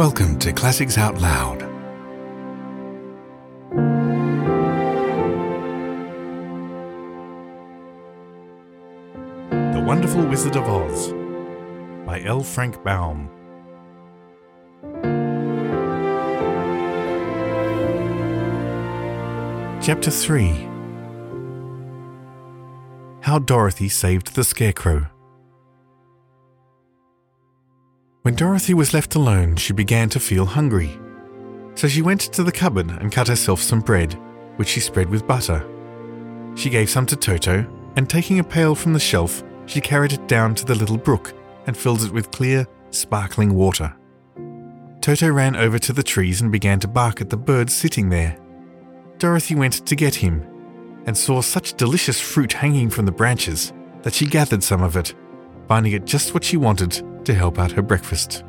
Welcome to Classics Out Loud. The Wonderful Wizard of Oz by L. Frank Baum. Chapter 3 How Dorothy Saved the Scarecrow. When Dorothy was left alone, she began to feel hungry. So she went to the cupboard and cut herself some bread, which she spread with butter. She gave some to Toto, and taking a pail from the shelf, she carried it down to the little brook and filled it with clear, sparkling water. Toto ran over to the trees and began to bark at the birds sitting there. Dorothy went to get him and saw such delicious fruit hanging from the branches that she gathered some of it, finding it just what she wanted to help out her breakfast.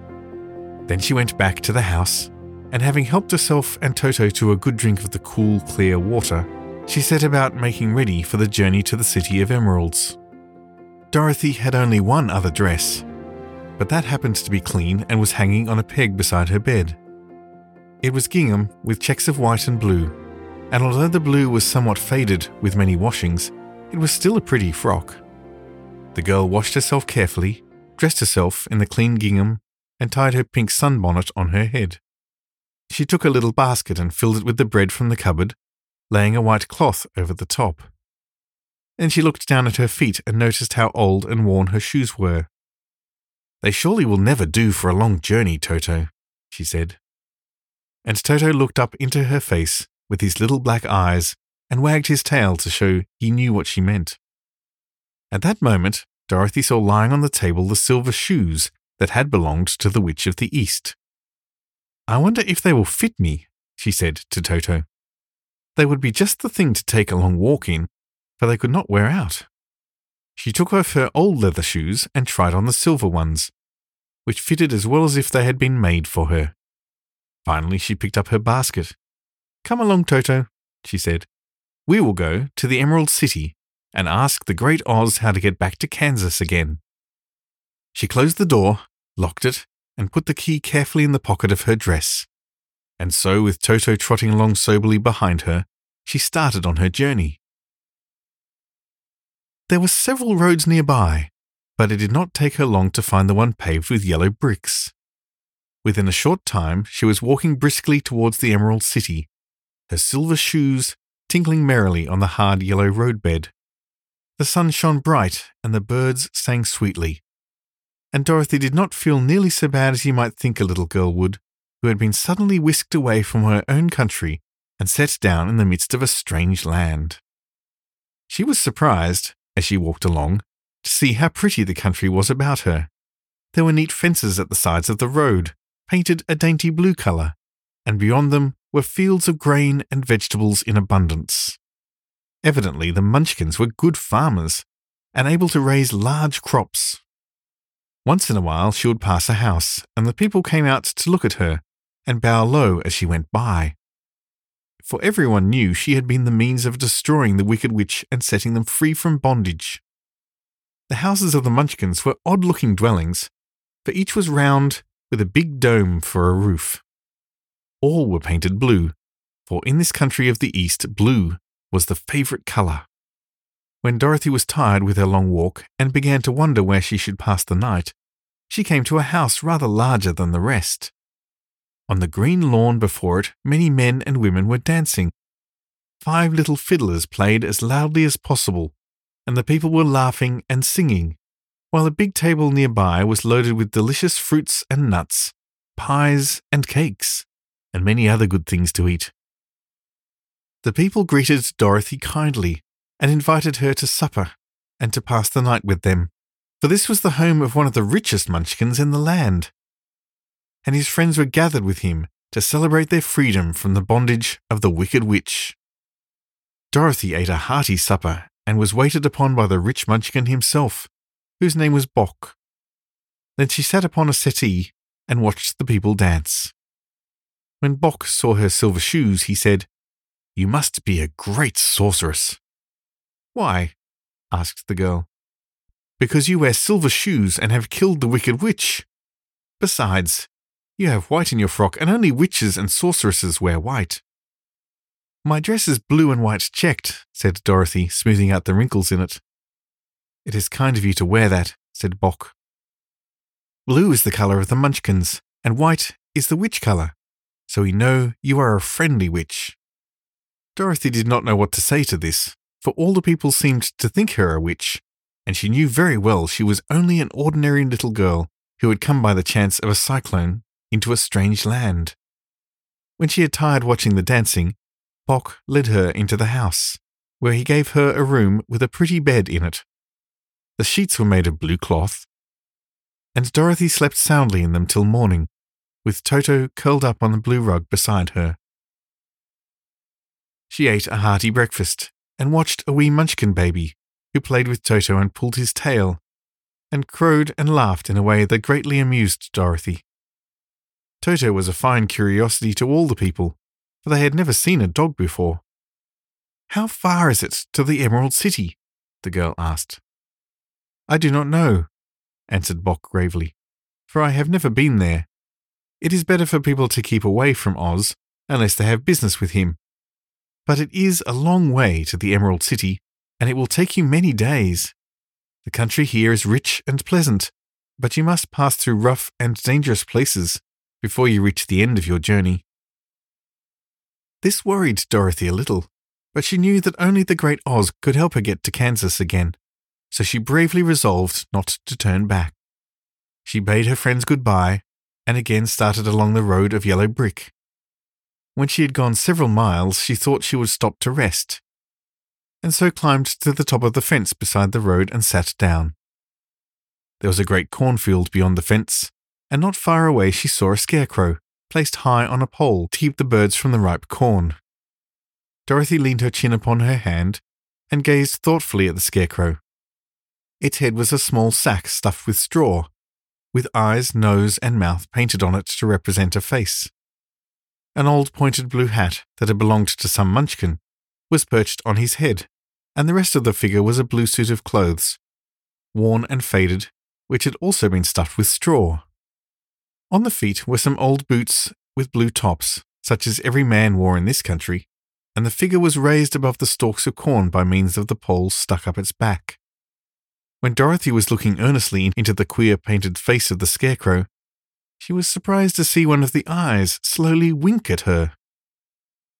Then she went back to the house, and having helped herself and Toto to a good drink of the cool, clear water, she set about making ready for the journey to the City of Emeralds. Dorothy had only one other dress, but that happened to be clean and was hanging on a peg beside her bed. It was gingham with checks of white and blue, and although the blue was somewhat faded with many washings, it was still a pretty frock. The girl washed herself carefully, dressed herself in the clean gingham, and tied her pink sunbonnet on her head. She took a little basket and filled it with the bread from the cupboard, laying a white cloth over the top. Then she looked down at her feet and noticed how old and worn her shoes were. They surely will never do for a long journey, Toto, she said. And Toto looked up into her face with his little black eyes and wagged his tail to show he knew what she meant. At that moment, Dorothy saw lying on the table the silver shoes that had belonged to the Witch of the East. I wonder if they will fit me, she said to Toto. They would be just the thing to take a long walk in, for they could not wear out. She took off her old leather shoes and tried on the silver ones, which fitted as well as if they had been made for her. Finally, she picked up her basket Come along, Toto, she said. We will go to the Emerald City and ask the Great Oz how to get back to Kansas again. She closed the door, locked it, and put the key carefully in the pocket of her dress. And so, with Toto trotting along soberly behind her, she started on her journey. There were several roads nearby, but it did not take her long to find the one paved with yellow bricks. Within a short time, she was walking briskly towards the Emerald City, her silver shoes tinkling merrily on the hard yellow roadbed. The sun shone bright and the birds sang sweetly. And Dorothy did not feel nearly so bad as you might think a little girl would, who had been suddenly whisked away from her own country and set down in the midst of a strange land. She was surprised, as she walked along, to see how pretty the country was about her. There were neat fences at the sides of the road, painted a dainty blue colour, and beyond them were fields of grain and vegetables in abundance. Evidently, the Munchkins were good farmers and able to raise large crops. Once in a while, she would pass a house, and the people came out to look at her and bow low as she went by. For everyone knew she had been the means of destroying the Wicked Witch and setting them free from bondage. The houses of the Munchkins were odd looking dwellings, for each was round with a big dome for a roof all were painted blue, for in this country of the East, blue was the favourite colour. When Dorothy was tired with her long walk and began to wonder where she should pass the night, she came to a house rather larger than the rest. On the green lawn before it, many men and women were dancing. Five little fiddlers played as loudly as possible, and the people were laughing and singing, while a big table nearby was loaded with delicious fruits and nuts, pies and cakes and many other good things to eat. The people greeted Dorothy kindly and invited her to supper and to pass the night with them, for this was the home of one of the richest munchkins in the land. And his friends were gathered with him to celebrate their freedom from the bondage of the Wicked Witch. Dorothy ate a hearty supper and was waited upon by the rich munchkin himself, whose name was Boq. Then she sat upon a settee and watched the people dance. When Boq saw her silver shoes, he said, You must be a great sorceress. Why? asked the girl. Because you wear silver shoes and have killed the wicked witch. Besides, You have white in your frock, and only witches and sorceresses wear white. My dress is blue and white checked, said Dorothy, smoothing out the wrinkles in it. It is kind of you to wear that, said Boq. Blue is the colour of the Munchkins, and white is the witch colour, so we know you are a friendly witch. Dorothy did not know what to say to this, for all the people seemed to think her a witch, and she knew very well she was only an ordinary little girl who had come by the chance of a cyclone into a strange land. When she had tired watching the dancing, Boq led her into the house, where he gave her a room with a pretty bed in it. The sheets were made of blue cloth, and Dorothy slept soundly in them till morning, with Toto curled up on the blue rug beside her. She ate a hearty breakfast and watched a wee munchkin baby who played with Toto and pulled his tail, and crowed and laughed in a way that greatly amused Dorothy. Toto was a fine curiosity to all the people, for they had never seen a dog before. How far is it to the Emerald City? the girl asked. I do not know, answered Boq gravely, for I have never been there. It is better for people to keep away from Oz unless they have business with him. But it is a long way to the Emerald City, and it will take you many days. The country here is rich and pleasant, but you must pass through rough and dangerous places before you reach the end of your journey. This worried Dorothy a little, but she knew that only the Great Oz could help her get to Kansas again, so she bravely resolved not to turn back. She bade her friends goodbye and again started along the road of yellow brick. When she had gone several miles, she thought she would stop to rest, and so climbed to the top of the fence beside the road and sat down. There was a great cornfield beyond the fence, and not far away she saw a scarecrow, placed high on a pole to keep the birds from the ripe corn. Dorothy leaned her chin upon her hand and gazed thoughtfully at the scarecrow. Its head was a small sack stuffed with straw, with eyes, nose, and mouth painted on it to represent a face. An old pointed blue hat that had belonged to some munchkin was perched on his head, and the rest of the figure was a blue suit of clothes, worn and faded, which had also been stuffed with straw. On the feet were some old boots with blue tops, such as every man wore in this country, and the figure was raised above the stalks of corn by means of the poles stuck up its back. When Dorothy was looking earnestly into the queer painted face of the scarecrow, she was surprised to see one of the eyes slowly wink at her.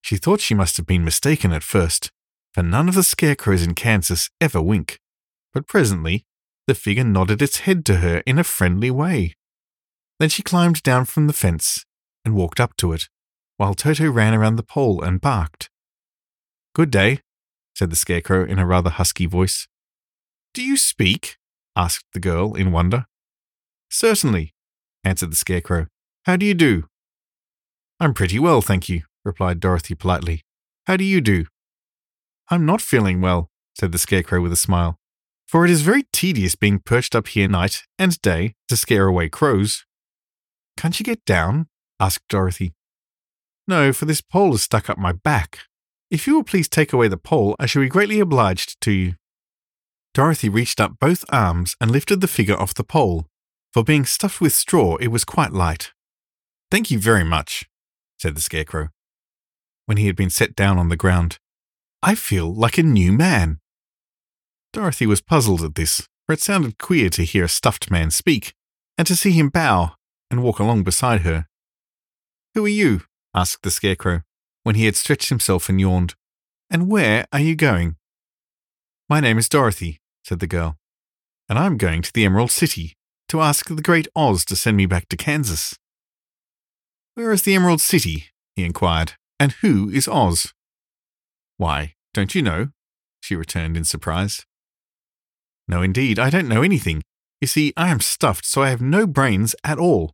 She thought she must have been mistaken at first, for none of the scarecrows in Kansas ever wink, but presently the figure nodded its head to her in a friendly way. Then she climbed down from the fence and walked up to it, while Toto ran around the pole and barked. Good day, said the Scarecrow in a rather husky voice. Do you speak? asked the girl in wonder. Certainly, answered the Scarecrow. How do you do? I'm pretty well, thank you, replied Dorothy politely. How do you do? I'm not feeling well, said the Scarecrow with a smile, for it is very tedious being perched up here night and day to scare away crows. Can't you get down? asked Dorothy. No, for this pole is stuck up my back. If you will please take away the pole, I shall be greatly obliged to you. Dorothy reached up both arms and lifted the figure off the pole. For being stuffed with straw, it was quite light. Thank you very much, said the Scarecrow. When he had been set down on the ground, I feel like a new man. Dorothy was puzzled at this, for it sounded queer to hear a stuffed man speak, and to see him bow and walk along beside her. Who are you? asked the Scarecrow, when he had stretched himself and yawned. And where are you going? My name is Dorothy, said the girl, and I'm going to the Emerald City to ask the Great Oz to send me back to Kansas. Where is the Emerald City? he inquired, and who is Oz? Why, don't you know? she returned in surprise. No, indeed, I don't know anything. You see, I am stuffed, so I have no brains at all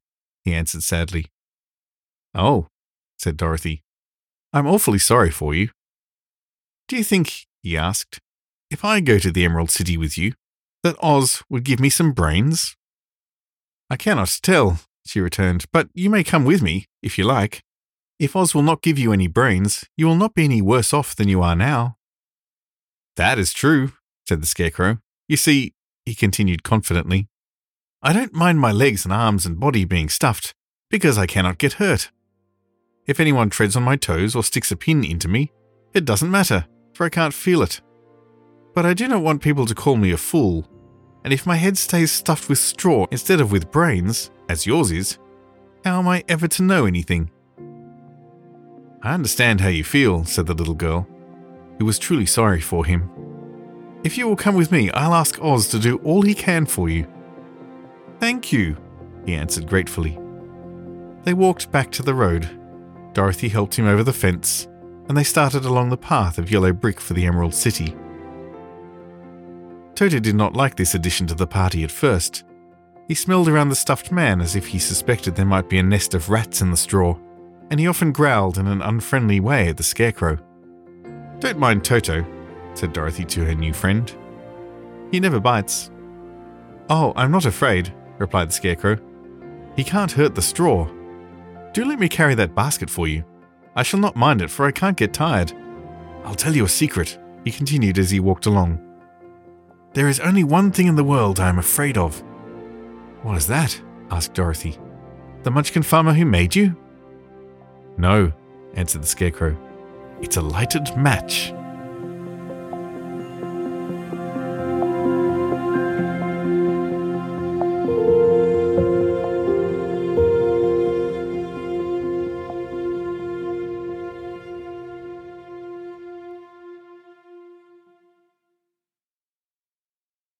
he answered sadly. Oh, said Dorothy. I'm awfully sorry for you. Do you think, he asked, if I go to the Emerald City with you, that Oz would give me some brains? I cannot tell, she returned, but you may come with me, if you like. If Oz will not give you any brains, you will not be any worse off than you are now. That is true, said the Scarecrow. You see, he continued confidently, I don't mind my legs and arms and body being stuffed, Because I cannot get hurt. If anyone treads on my toes or sticks a pin into me, it doesn't matter, for I can't feel it. But I do not want people to call me a fool, and if my head stays stuffed with straw instead of with brains, as yours is, how am I ever to know anything? I understand how you feel, said the little girl, who was truly sorry for him. If you will come with me, I'll ask Oz to do all he can for you. Thank you, he answered gratefully. They walked back to the road. Dorothy helped him over the fence, and they started along the path of yellow brick for the Emerald City. Toto did not like this addition to the party at first. He smelled around the stuffed man as if he suspected there might be a nest of rats in the straw, and he often growled in an unfriendly way at the scarecrow. Don't mind Toto, said Dorothy to her new friend. He never bites. Oh, I'm not afraid, replied the scarecrow. He can't hurt the straw. Do let me carry that basket for you. I shall not mind it, for I can't get tired. I'll tell you a secret, he continued as he walked along. There is only one thing in the world I am afraid of. What is that? asked Dorothy. The Munchkin farmer who made you? No, answered the Scarecrow. It's a lighted match.